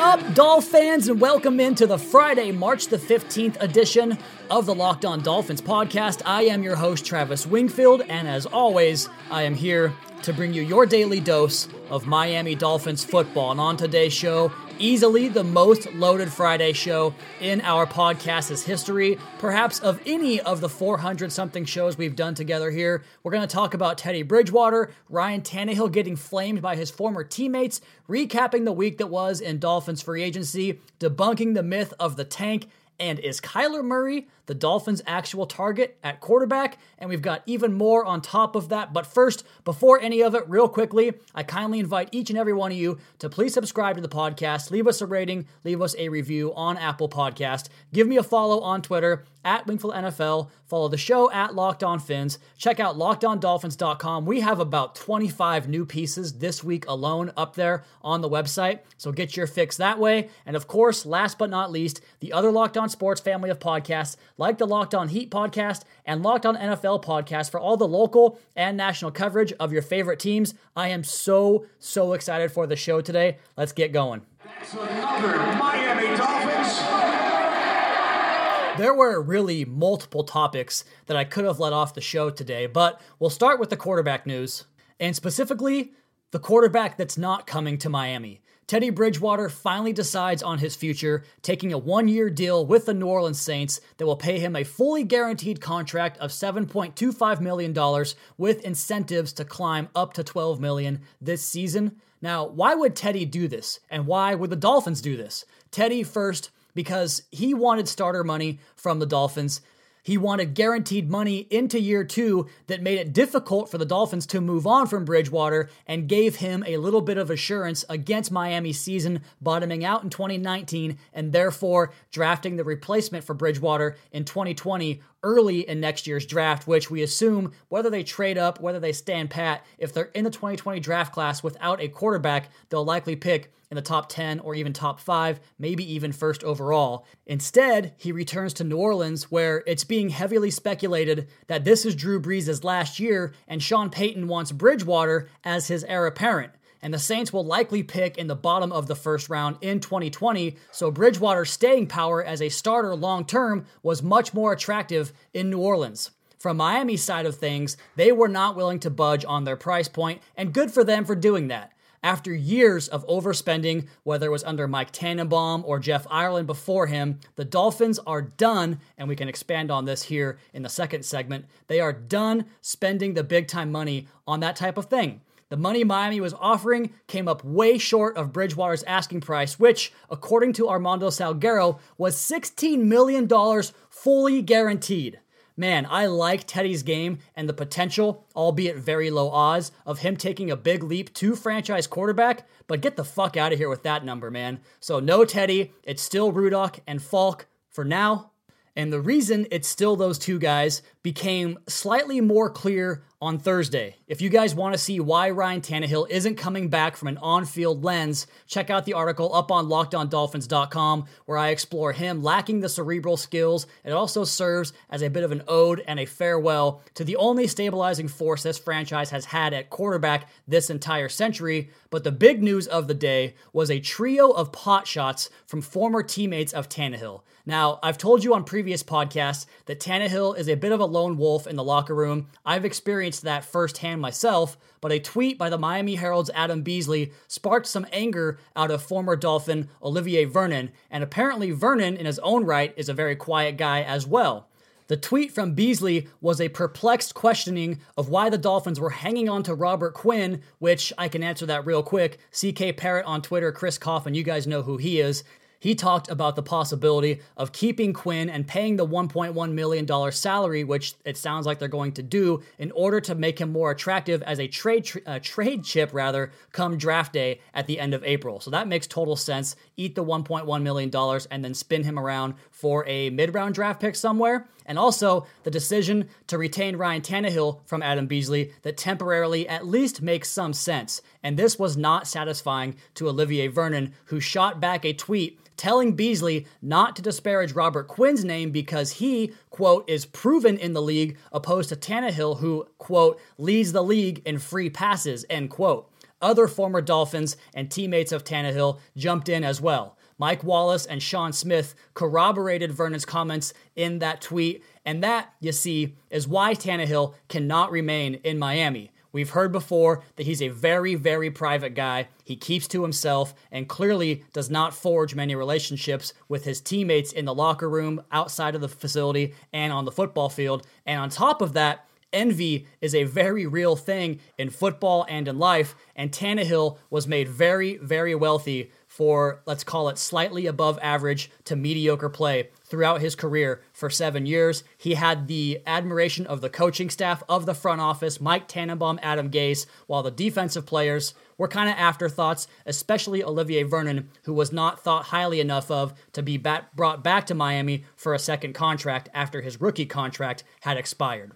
up, Dolph fans, and welcome into the Friday, March the 15th edition of the Locked On Dolphins podcast. I am your host, Travis Wingfield, and as always, I am here to bring you your daily dose of Miami Dolphins football. And on today's show, easily the most loaded Friday show in our podcast's history, perhaps of any of the 400 something shows we've done together here. We're going to talk about Teddy Bridgewater, Ryan Tannehill getting flamed by his former teammates, recapping the week that was in Dolphins free agency, debunking the myth of the tank, and is Kyler Murray the Dolphins' actual target at quarterback? And we've got even more on top of that. But first, before any of it, real quickly, I kindly invite each and every one of you to please subscribe to the podcast, leave us a rating, leave us a review on Apple Podcast, give me a follow on Twitter at Wingfield NFL, follow the show at Locked On Fins, check out LockedOnDolphins.com. We have about 25 new pieces this week alone up there on the website, so get your fix that way. And of course, last but not least, the other Locked On Sports family of podcasts like the Locked On Heat podcast and Locked On NFL podcast for all the local and national coverage of your favorite teams. I am so, so excited for the show today. Let's get going. That's another Miami Dolphins. There were really multiple topics that I could have let off the show today, but we'll start with the quarterback news, and specifically the quarterback that's not coming to Miami. Teddy Bridgewater finally decides on his future, taking a one year deal with the New Orleans Saints that will pay him a fully guaranteed contract of $7.25 million with incentives to climb up to 12 million this season. Now, why would Teddy do this? And why would the Dolphins do this? Teddy first because he wanted starter money from the Dolphins. He wanted guaranteed money into year two that made it difficult for the Dolphins to move on from Bridgewater and gave him a little bit of assurance against Miami's season bottoming out in 2019 and therefore drafting the replacement for Bridgewater in 2020 early in next year's draft, which we assume whether they trade up, whether they stand pat, if they're in the 2020 draft class without a quarterback, they'll likely pick in the top 10 or even top 5, maybe even first overall. Instead, he returns to New Orleans where it's being heavily speculated that this is Drew Brees' last year and Sean Payton wants Bridgewater as his heir apparent and the Saints will likely pick in the bottom of the first round in 2020, so Bridgewater's staying power as a starter long term was much more attractive in New Orleans. From Miami's side of things, they were not willing to budge on their price point, and good for them for doing that. After years of overspending, whether it was under Mike Tannenbaum or Jeff Ireland before him, the Dolphins are done, and we can expand on this here in the second segment. They are done spending the big time money on that type of thing. The money Miami was offering came up way short of Bridgewater's asking price, which, according to Armando Salguero, was $16 million fully guaranteed. Man, I like Teddy's game and the potential, albeit very low odds, of him taking a big leap to franchise quarterback, but get the fuck out of here with that number, man. So, no Teddy, it's still Rudock and Falk for now. And the reason it's still those two guys became slightly more clear on Thursday. If you guys want to see why Ryan Tannehill isn't coming back from an on field lens, check out the article up on lockedondolphins.com where I explore him lacking the cerebral skills. It also serves as a bit of an ode and a farewell to the only stabilizing force this franchise has had at quarterback this entire century. But the big news of the day was a trio of pot shots from former teammates of Tannehill. Now, I've told you on previous podcasts that Tannehill is a bit of a lone wolf in the locker room. I've experienced that firsthand myself, but a tweet by the Miami Herald's Adam Beasley sparked some anger out of former Dolphin Olivier Vernon, and apparently Vernon, in his own right, is a very quiet guy as well. The tweet from Beasley was a perplexed questioning of why the Dolphins were hanging on to Robert Quinn, which I can answer that real quick. CK Parrott on Twitter, Chris Kouffman, you guys know who he is he talked about the possibility of keeping Quinn and paying the $1.1 million salary, which it sounds like they're going to do, in order to make him more attractive as a trade uh, trade chip, rather, come draft day at the end of April. So that makes total sense. Eat the $1.1 million and then spin him around for a mid round draft pick somewhere. And also the decision to retain Ryan Tannehill from Adam Beasley that temporarily at least makes some sense. And this was not satisfying to Olivier Vernon, who shot back a tweet telling Beasley not to disparage Robert Quinn's name because he, quote, is proven in the league, opposed to Tannehill, who, quote, leads the league in free passes, end quote. Other former Dolphins and teammates of Tannehill jumped in as well. Mike Wallace and Sean Smith corroborated Vernon's comments in that tweet, and that, you see, is why Tannehill cannot remain in Miami. We've heard before that he's a very, very private guy. He keeps to himself and clearly does not forge many relationships with his teammates in the locker room, outside of the facility, and on the football field. And on top of that, envy is a very real thing in football and in life. And Tannehill was made very, very wealthy for, let's call it, slightly above average to mediocre play throughout his career for seven years. He had the admiration of the coaching staff of the front office, Mike Tannenbaum, Adam Gase, while the defensive players were kind of afterthoughts, especially Olivier Vernon, who was not thought highly enough of to be bat- brought back to Miami for a second contract after his rookie contract had expired.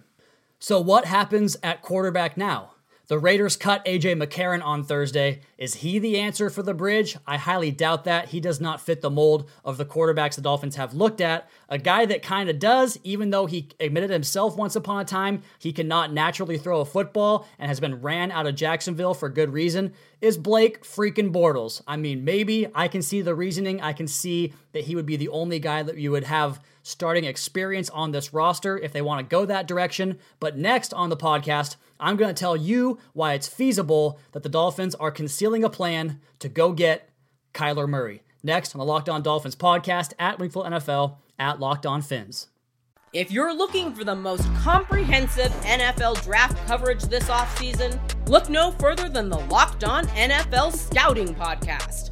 So, what happens at quarterback now? The Raiders cut AJ McCarron on Thursday. Is he the answer for the bridge? I highly doubt that. He does not fit the mold of the quarterbacks the Dolphins have looked at. A guy that kind of does, even though he admitted himself once upon a time he cannot naturally throw a football and has been ran out of Jacksonville for good reason, is Blake freaking Bortles. I mean, maybe I can see the reasoning. I can see that he would be the only guy that you would have starting experience on this roster if they want to go that direction. But next on the podcast, I'm going to tell you why it's feasible that the Dolphins are concealing a plan to go get Kyler Murray. Next on the Locked On Dolphins podcast at Wingfield NFL at Locked On Fins. If you're looking for the most comprehensive NFL draft coverage this offseason, look no further than the Locked On NFL Scouting Podcast.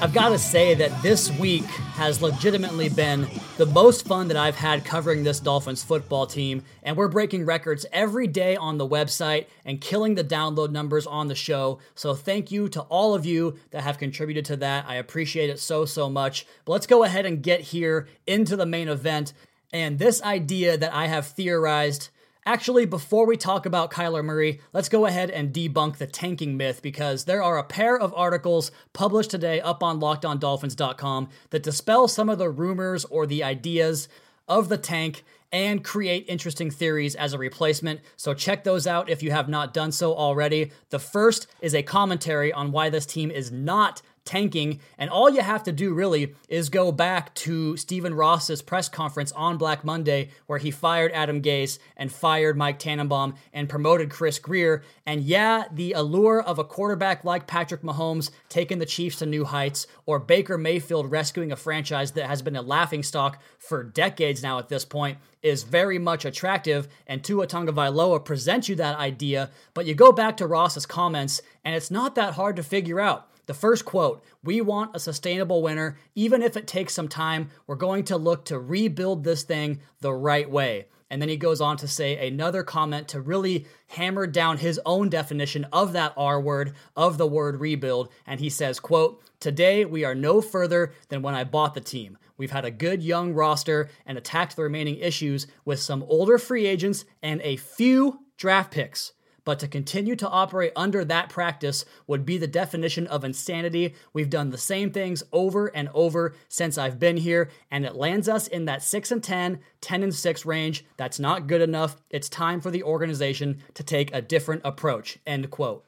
I've got to say that this week has legitimately been the most fun that I've had covering this Dolphins football team, and we're breaking records every day on the website and killing the download numbers on the show. So, thank you to all of you that have contributed to that. I appreciate it so, so much. But let's go ahead and get here into the main event. And this idea that I have theorized Actually, before we talk about Kyler Murray, let's go ahead and debunk the tanking myth because there are a pair of articles published today up on lockedondolphins.com that dispel some of the rumors or the ideas of the tank and create interesting theories as a replacement. So check those out if you have not done so already. The first is a commentary on why this team is not tanking. And all you have to do really is go back to Stephen Ross's press conference on Black Monday, where he fired Adam Gase and fired Mike Tannenbaum and promoted Chris Grier. And yeah, the allure of a quarterback like Patrick Mahomes taking the Chiefs to new heights, or Baker Mayfield rescuing a franchise that has been a laughingstock for decades now at this point, is very much attractive, and Tua Tagovailoa presents you that idea, but you go back to Ross's comments, and it's not that hard to figure out. The first quote We want a sustainable winner. Even if it takes some time, we're going to look to rebuild this thing the right way. And then he goes on to say another comment to really hammer down his own definition of that R word, of the word rebuild. And he says, quote, Today we are no further than when I bought the team. We've had a good young roster and attacked the remaining issues with some older free agents and a few draft picks. But to continue to operate under that practice would be the definition of insanity. We've done the same things over and over since I've been here, and it lands us in that 6 and 10, 10 and 6 range. That's not good enough. It's time for the organization to take a different approach. End quote.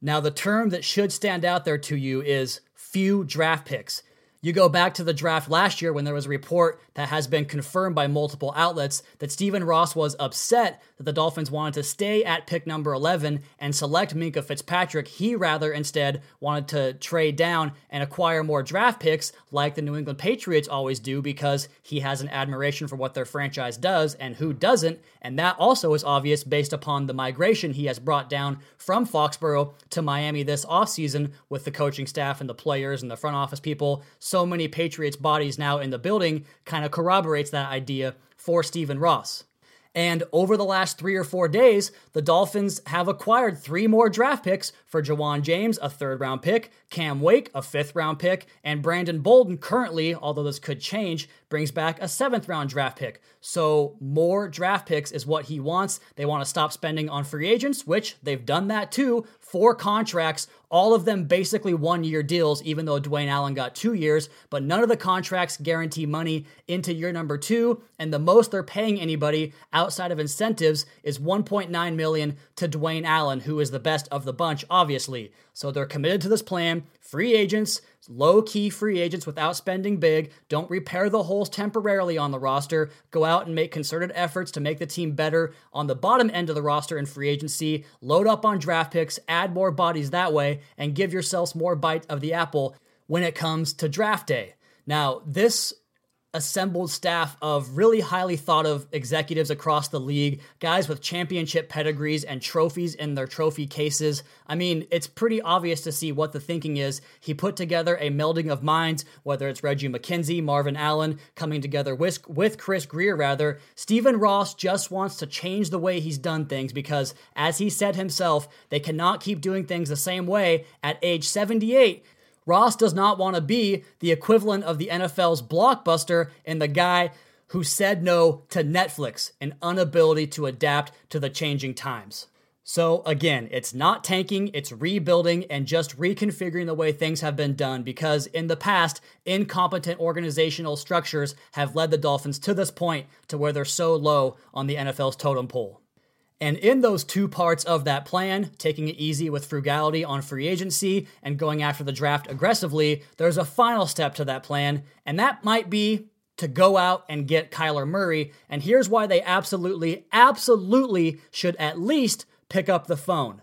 Now, the term that should stand out there to you is few draft picks. You go back to the draft last year when there was a report that has been confirmed by multiple outlets that Stephen Ross was upset that the Dolphins wanted to stay at pick number 11 and select Minkah Fitzpatrick. He rather instead wanted to trade down and acquire more draft picks like the New England Patriots always do because he has an admiration for what their franchise does and who doesn't. And that also is obvious based upon the migration he has brought down from Foxborough to Miami this offseason with the coaching staff and the players and the front office people so many Patriots bodies now in the building kind of corroborates that idea for Stephen Ross. And over the last three or four days, the Dolphins have acquired three more draft picks for Ja'Wuan James, a third round pick, Cam Wake, a fifth round pick, and Brandon Bolden, currently, although this could change, brings back a seventh round draft pick. So more draft picks is what he wants. They want to stop spending on free agents, which they've done that too. Four contracts, all of them basically one year deals, even though Dwayne Allen got two years, but none of the contracts guarantee money into year number two. And the most they're paying anybody outside of incentives is 1.9 million to Dwayne Allen, who is the best of the bunch, obviously. So they're committed to this plan. Free agents, low key free agents without spending big. Don't repair the holes temporarily on the roster. Go out and make concerted efforts to make the team better on the bottom end of the roster in free agency. Load up on draft picks, add more bodies that way, and give yourselves more bite of the apple when it comes to draft day. Now, this assembled staff of really highly thought of executives across the league, guys with championship pedigrees and trophies in their trophy cases. I mean, it's pretty obvious to see what the thinking is. He put together a melding of minds, whether it's Reggie McKenzie, Marvin Allen coming together with, with Chris Grier, rather. Stephen Ross just wants to change the way he's done things because, as he said himself, they cannot keep doing things the same way at age 78 Ross does not want to be the equivalent of the NFL's blockbuster and the guy who said no to Netflix, an inability to adapt to the changing times. So, again, it's not tanking, it's rebuilding and just reconfiguring the way things have been done because in the past, incompetent organizational structures have led the Dolphins to this point to where they're so low on the NFL's totem pole. And in those two parts of that plan, taking it easy with frugality on free agency and going after the draft aggressively, there's a final step to that plan, and that might be to go out and get Kyler Murray. And here's why they absolutely, absolutely should at least pick up the phone.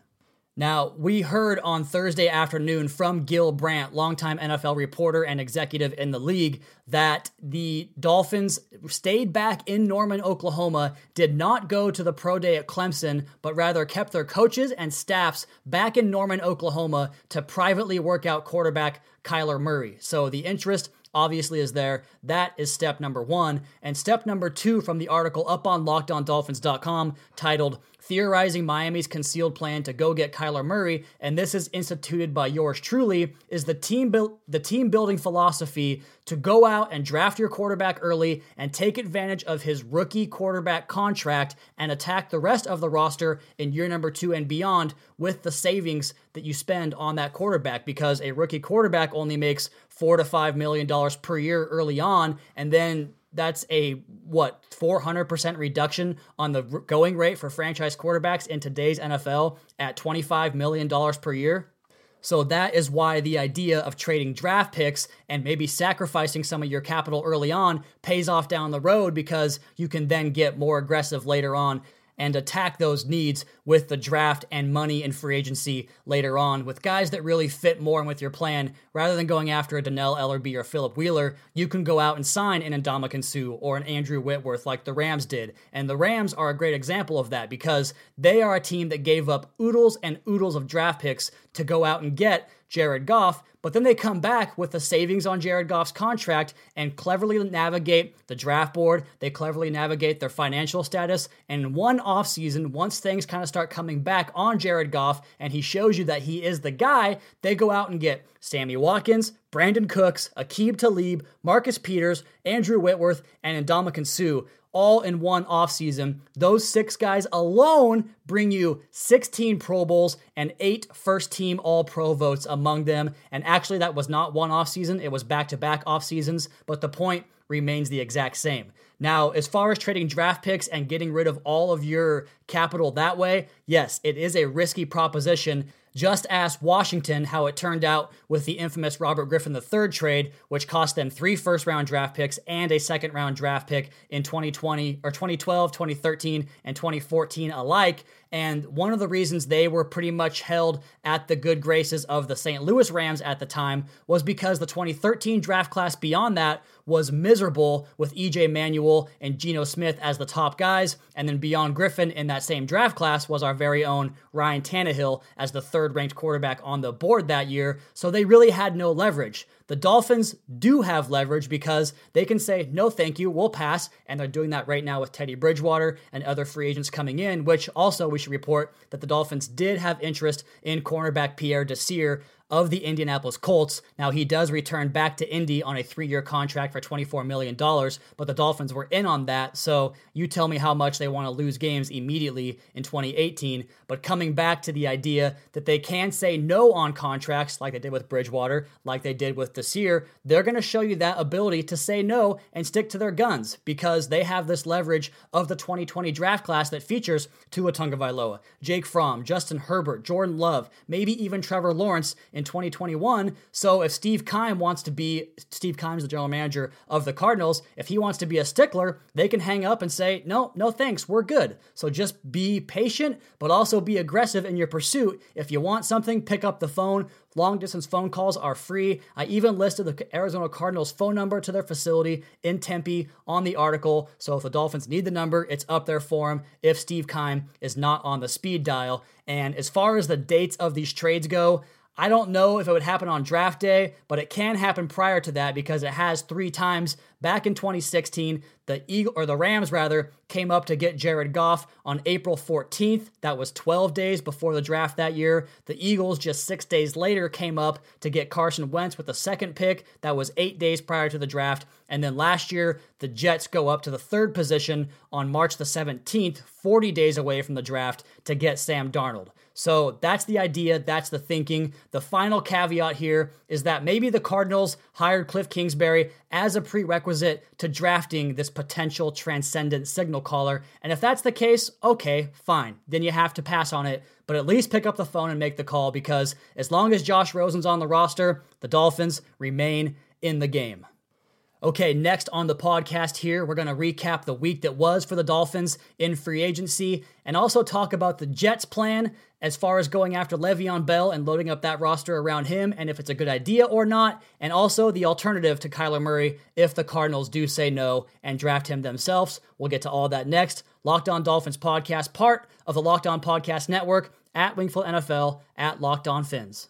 Now, we heard on Thursday afternoon from Gil Brandt, longtime NFL reporter and executive in the league, that the Dolphins stayed back in Norman, Oklahoma, did not go to the pro day at Clemson, but rather kept their coaches and staffs back in Norman, Oklahoma to privately work out quarterback Kyler Murray. So the interest obviously is there. That is step number one. And step number two from the article up on lockedondolphins.com titled theorizing Miami's concealed plan to go get Kyler Murray, and this is instituted by yours truly, is the team bu- the team building philosophy to go out and draft your quarterback early and take advantage of his rookie quarterback contract and attack the rest of the roster in year number 2 and beyond with the savings that you spend on that quarterback because a rookie quarterback only makes 4 to 5 million dollars per year early on and then that's a what 400% reduction on the going rate for franchise quarterbacks in today's NFL at $25 million per year. So that is why the idea of trading draft picks and maybe sacrificing some of your capital early on pays off down the road because you can then get more aggressive later on and attack those needs with the draft and money and free agency later on with guys that really fit more with your plan. Rather than going after a Dannell Ellerbe or Philip Wheeler, you can go out and sign an Ndamukong Suh or an Andrew Whitworth like the Rams did. And the Rams are a great example of that because they are a team that gave up oodles and oodles of draft picks to go out and get Jared Goff, but then they come back with the savings on Jared Goff's contract and cleverly navigate the draft board. They cleverly navigate their financial status. And in one offseason, once things kind of start coming back on Jared Goff and he shows you that he is the guy, they go out and get Sammy Watkins, Brandin Cooks, Aqib Talib, Marcus Peters, Andrew Whitworth, and Ndamukong Suh all in one offseason. Those six guys alone bring you 16 Pro Bowls and eight first team All Pro votes among them. And actually, that was not one off season; it was back to back off seasons, but the point remains the exact same. Now, as far as trading draft picks and getting rid of all of your capital that way, yes, it is a risky proposition. Just ask Washington how it turned out with the infamous Robert Griffin III trade, which cost them three first round draft picks and a second round draft pick in 2020 or 2012, 2013, and 2014 alike. And one of the reasons they were pretty much held at the good graces of the St. Louis Rams at the time was because the 2013 draft class beyond that was miserable with EJ Manuel and Geno Smith as the top guys. And then beyond Griffin in that same draft class was our very own Ryan Tannehill as the third ranked quarterback on the board that year. So they really had no leverage. The Dolphins do have leverage because they can say, no, thank you, we'll pass. And they're doing that right now with Teddy Bridgewater and other free agents coming in, which also we should report that the Dolphins did have interest in cornerback Pierre Desir of the Indianapolis Colts. Now, he does return back to Indy on a three year contract for $24 million, but the Dolphins were in on that. So you tell me how much they want to lose games immediately in 2018. But coming back to the idea that they can say no on contracts like they did with Bridgewater, like they did with Desir, they're going to show you that ability to say no and stick to their guns because they have this leverage of the 2020 draft class that features Tua Tagovailoa, Jake Fromm, Justin Herbert, Jordan Love, maybe even Trevor Lawrence in 2021. So if Steve Keim wants to be, Steve Keim's the general manager of the Cardinals, if he wants to be a stickler, they can hang up and say, no, no thanks, we're good. So just be patient, but also be aggressive in your pursuit. If you want something, pick up the phone, Long distance phone calls are free. I even listed the Arizona Cardinals phone number to their facility in Tempe on the article. So if the Dolphins need the number, it's up there for them if Steve Keim is not on the speed dial. And as far as the dates of these trades go, I don't know if it would happen on draft day, but it can happen prior to that because it has three times. Back in 2016, the Eagle or the Rams rather came up to get Jared Goff on April 14th. That was 12 days before the draft that year. The Eagles just 6 days later came up to get Carson Wentz with the second pick. That was 8 days prior to the draft. And then last year, the Jets go up to the third position on March the 17th, 40 days away from the draft to get Sam Darnold. So that's the idea. That's the thinking. The final caveat here is that maybe the Cardinals hired Cliff Kingsbury as a prerequisite to drafting this potential transcendent signal caller. And if that's the case, okay, fine. Then you have to pass on it. But at least pick up the phone and make the call because as long as Josh Rosen's on the roster, the Dolphins remain in the game. Okay, next on the podcast here, we're going to recap the week that was for the Dolphins in free agency and also talk about the Jets' plan as far as going after Le'Veon Bell and loading up that roster around him and if it's a good idea or not, and also the alternative to Kyler Murray if the Cardinals do say no and draft him themselves. We'll get to all that next. Locked On Dolphins podcast, part of the Locked On Podcast Network at Wingfield NFL at Locked On Fins.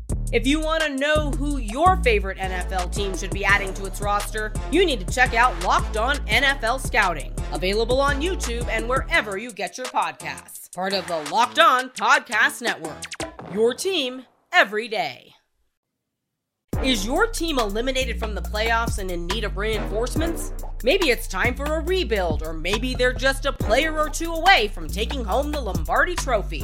If you want to know who your favorite NFL team should be adding to its roster, you need to check out Locked On NFL Scouting, available on YouTube and wherever you get your podcasts. Part of the Locked On Podcast Network. Your team every day. Is your team eliminated from the playoffs and in need of reinforcements? Maybe it's time for a rebuild, or maybe they're just a player or two away from taking home the Lombardi Trophy.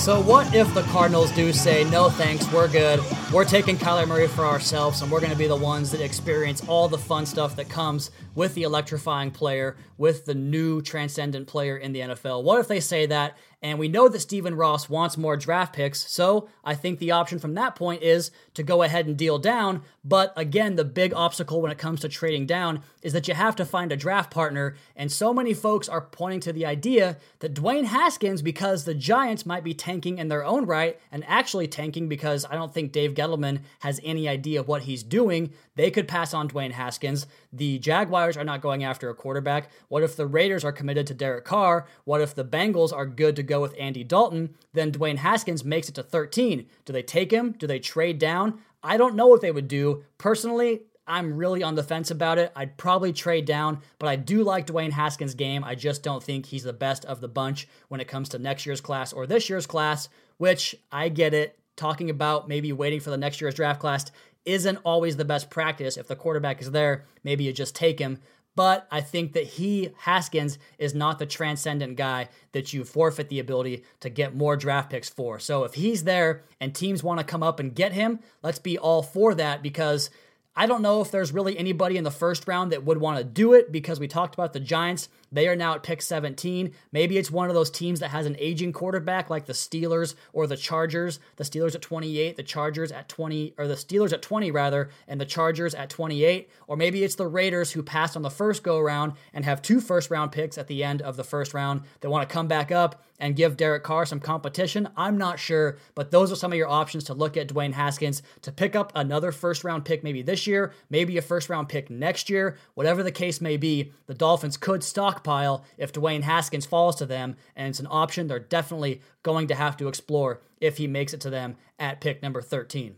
So, what if the Cardinals do say, no thanks, we're good, we're taking Kyler Murray for ourselves, and we're going to be the ones that experience all the fun stuff that comes with the electrifying player, with the new transcendent player in the NFL? What if they say that and we know that Stephen Ross wants more draft picks, so I think the option from that point is to go ahead and deal down. But again, the big obstacle when it comes to trading down is that you have to find a draft partner, and so many folks are pointing to the idea that Dwayne Haskins, because the Giants might be tanking in their own right, and actually tanking because I don't think Dave Gettleman has any idea what he's doing, they could pass on Dwayne Haskins. The Jaguars are not going after a quarterback. What if the Raiders are committed to Derek Carr? What if the Bengals are good to go with Andy Dalton? Then Dwayne Haskins makes it to 13. Do they take him? Do they trade down? I don't know what they would do. Personally, I'm really on the fence about it. I'd probably trade down, but I do like Dwayne Haskins' game. I just don't think he's the best of the bunch when it comes to next year's class or this year's class, which I get it. Talking about maybe waiting for the next year's draft class isn't always the best practice. If the quarterback is there, maybe you just take him. But I think that he, Haskins, is not the transcendent guy that you forfeit the ability to get more draft picks for. So if he's there and teams want to come up and get him, let's be all for that because I don't know if there's really anybody in the first round that would want to do it because we talked about the Giants they are now at pick 17. Maybe it's one of those teams that has an aging quarterback like the Steelers or the Chargers. The Steelers at 28, the Chargers at 20, or the Steelers at 20 rather, and the Chargers at 28. Or maybe it's the Raiders who passed on the first go around and have two first round picks at the end of the first round that want to come back up and give Derek Carr some competition. I'm not sure, but those are some of your options to look at Dwayne Haskins to pick up another first round pick maybe this year, maybe a first round pick next year, whatever the case may be. The Dolphins could stock stockpile if Dwayne Haskins falls to them, and it's an option they're definitely going to have to explore if he makes it to them at pick number 13.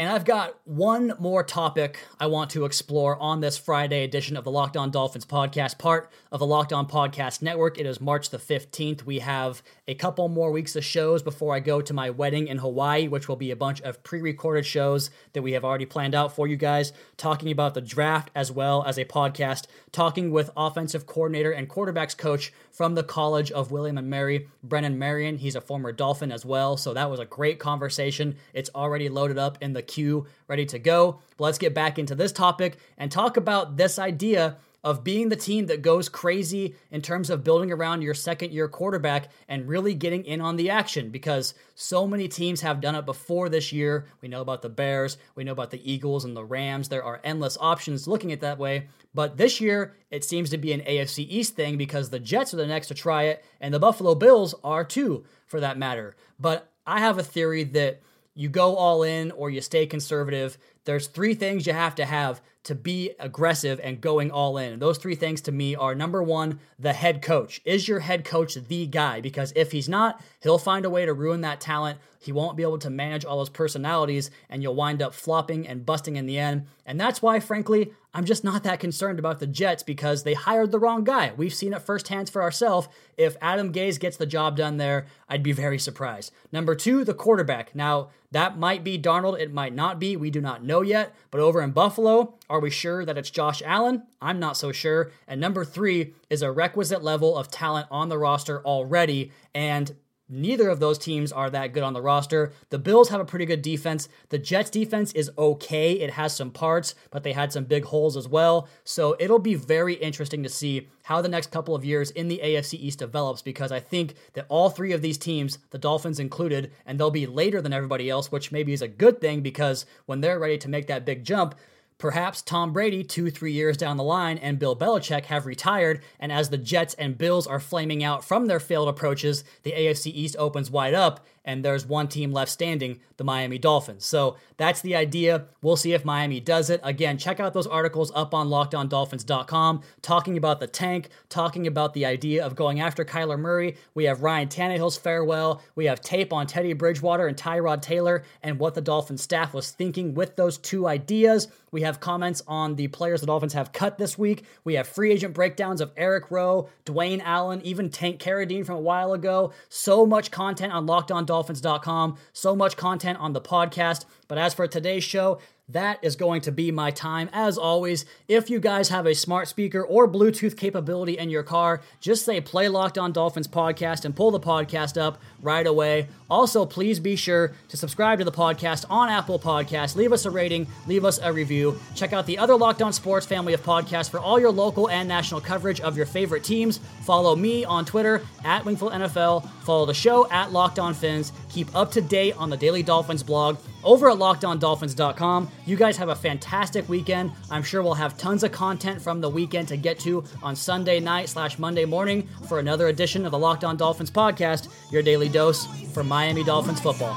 And I've got one more topic I want to explore on this Friday edition of the Locked On Dolphins podcast, part of the Locked On Podcast Network. It is March the 15th. We have a couple more weeks of shows before I go to my wedding in Hawaii, which will be a bunch of pre recorded shows that we have already planned out for you guys, talking about the draft as well as a podcast, talking with offensive coordinator and quarterbacks coach from the College of William and Mary, Brennan Marion. He's a former Dolphin as well. So that was a great conversation. It's already loaded up in the queue, ready to go. But let's get back into this topic and talk about this idea of being the team that goes crazy in terms of building around your second year quarterback and really getting in on the action because so many teams have done it before this year. We know about the Bears, we know about the Eagles and the Rams. There are endless options looking at that way. But this year, it seems to be an AFC East thing because the Jets are the next to try it and the Buffalo Bills are too, for that matter. But I have a theory that you go all in or you stay conservative. There's three things you have to have to be aggressive and going all in. And those three things to me are number one, the head coach. Is your head coach the guy? Because if he's not, he'll find a way to ruin that talent. He won't be able to manage all those personalities, and you'll wind up flopping and busting in the end. And that's why, frankly, I'm just not that concerned about the Jets because they hired the wrong guy. We've seen it firsthand for ourselves. If Adam Gase gets the job done there, I'd be very surprised. Number two, the quarterback. Now, that might be Darnold, it might not be. We do not know yet. But over in Buffalo, are we sure that it's Josh Allen? I'm not so sure. And number three is a requisite level of talent on the roster already. And Neither of those teams are that good on the roster. The Bills have a pretty good defense. The Jets defense is okay. It has some parts, but they had some big holes as well. So it'll be very interesting to see how the next couple of years in the AFC East develops because I think that all three of these teams, the Dolphins included, and they'll be later than everybody else, which maybe is a good thing because when they're ready to make that big jump, Perhaps Tom Brady, two, three years down the line, and Bill Belichick have retired, and as the Jets and Bills are flaming out from their failed approaches, the AFC East opens wide up, and there's one team left standing, the Miami Dolphins. So that's the idea. We'll see if Miami does it. Again, check out those articles up on lockedondolphins.com talking about the tank, talking about the idea of going after Kyler Murray. We have Ryan Tannehill's farewell. We have tape on Teddy Bridgewater and Tyrod Taylor and what the Dolphins staff was thinking with those two ideas. We have comments on the players the Dolphins have cut this week. We have free agent breakdowns of Eric Rowe, Dwayne Allen, even Tank Carradine from a while ago. So much content on lockedondolphins.com, so much content on the podcast. But as for today's show, that is going to be my time. As always, if you guys have a smart speaker or Bluetooth capability in your car, just say play Locked On Dolphins podcast and pull the podcast up right away. Also, please be sure to subscribe to the podcast on Apple Podcasts. Leave us a rating, leave us a review. Check out the other Locked On Sports family of podcasts for all your local and national coverage of your favorite teams. Follow me on Twitter at Wingfield NFL. Follow the show at Locked On Fins. Keep up to date on the Daily Dolphins blog over at lockedondolphins.com. You guys have a fantastic weekend. I'm sure we'll have tons of content from the weekend to get to on Sunday night slash Monday morning for another edition of the Locked On Dolphins podcast, your daily dose for Miami Dolphins football.